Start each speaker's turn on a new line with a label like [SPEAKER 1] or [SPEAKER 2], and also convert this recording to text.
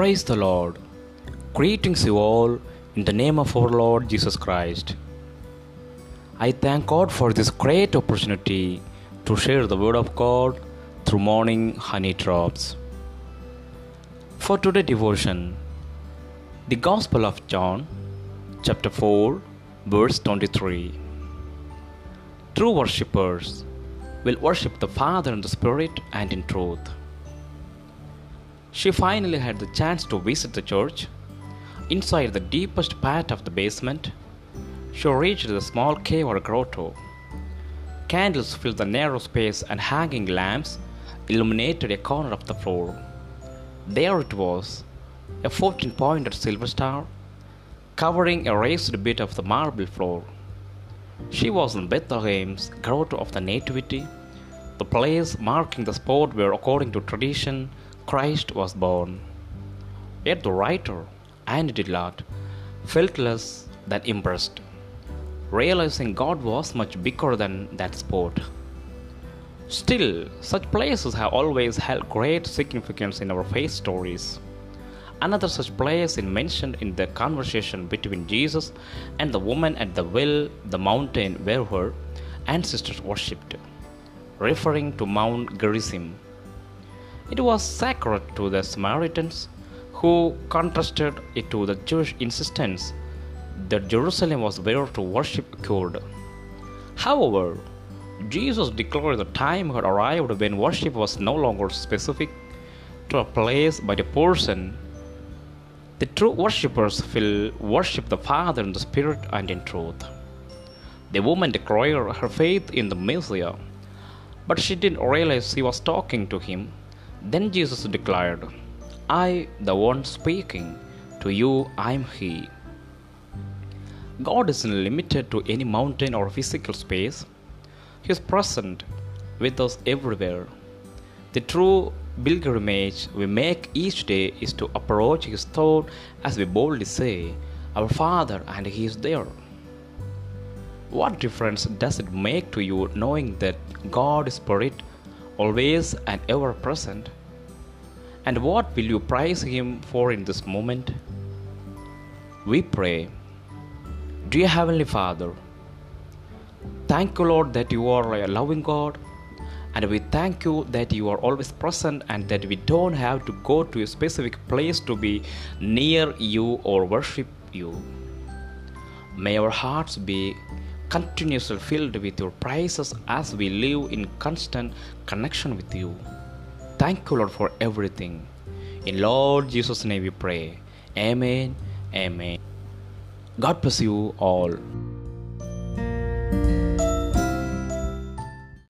[SPEAKER 1] Praise the Lord. Greetings you all in the name of our Lord Jesus Christ. I thank God for this great opportunity to share the Word of God through morning honey drops. For today's devotion, the Gospel of John, chapter 4, verse 23. True worshippers will worship the Father in the Spirit and in truth. She finally had the chance to visit the church. Inside the deepest part of the basement, she reached the small cave or grotto. Candles filled the narrow space and hanging lamps illuminated a corner of the floor. There it was, a 14 pointed silver star, covering a raised bit of the marble floor. She was in Bethlehem's grotto of the Nativity, the place marking the spot where, according to tradition, Christ was born. Yet the writer, Anne Dillard, felt less than impressed, realizing God was much bigger than that spot. Still, such places have always held great significance in our faith stories. Another such place is mentioned in the conversation between Jesus and the woman at the well, the mountain where her ancestors worshipped, referring to Mount Gerizim. It was sacred to the Samaritans, who contrasted it to the Jewish insistence that Jerusalem was where to worship God. However, Jesus declared the time had arrived when worship was no longer specific to a place but a person. The true worshippers will worship the Father in the Spirit and in truth. The woman declared her faith in the Messiah, but she didn't realize she was talking to him. Then Jesus declared, I, the one speaking, to you I am He. God isn't limited to any mountain or physical space. He is present with us everywhere. The true pilgrimage we make each day is to approach His throne as we boldly say, Our Father, and He is there. What difference does it make to you knowing that God is Spirit, always and ever present? And what will you praise Him for in this moment? We pray. Dear Heavenly Father, thank you, Lord, that you are a loving God, and we thank you that you are always present and that we don't have to go to a specific place to be near you or worship you. May our hearts be continuously filled with your praises as we live in constant connection with you. Thank you, Lord, for everything. In Lord Jesus' name we pray. Amen. Amen. God bless you all.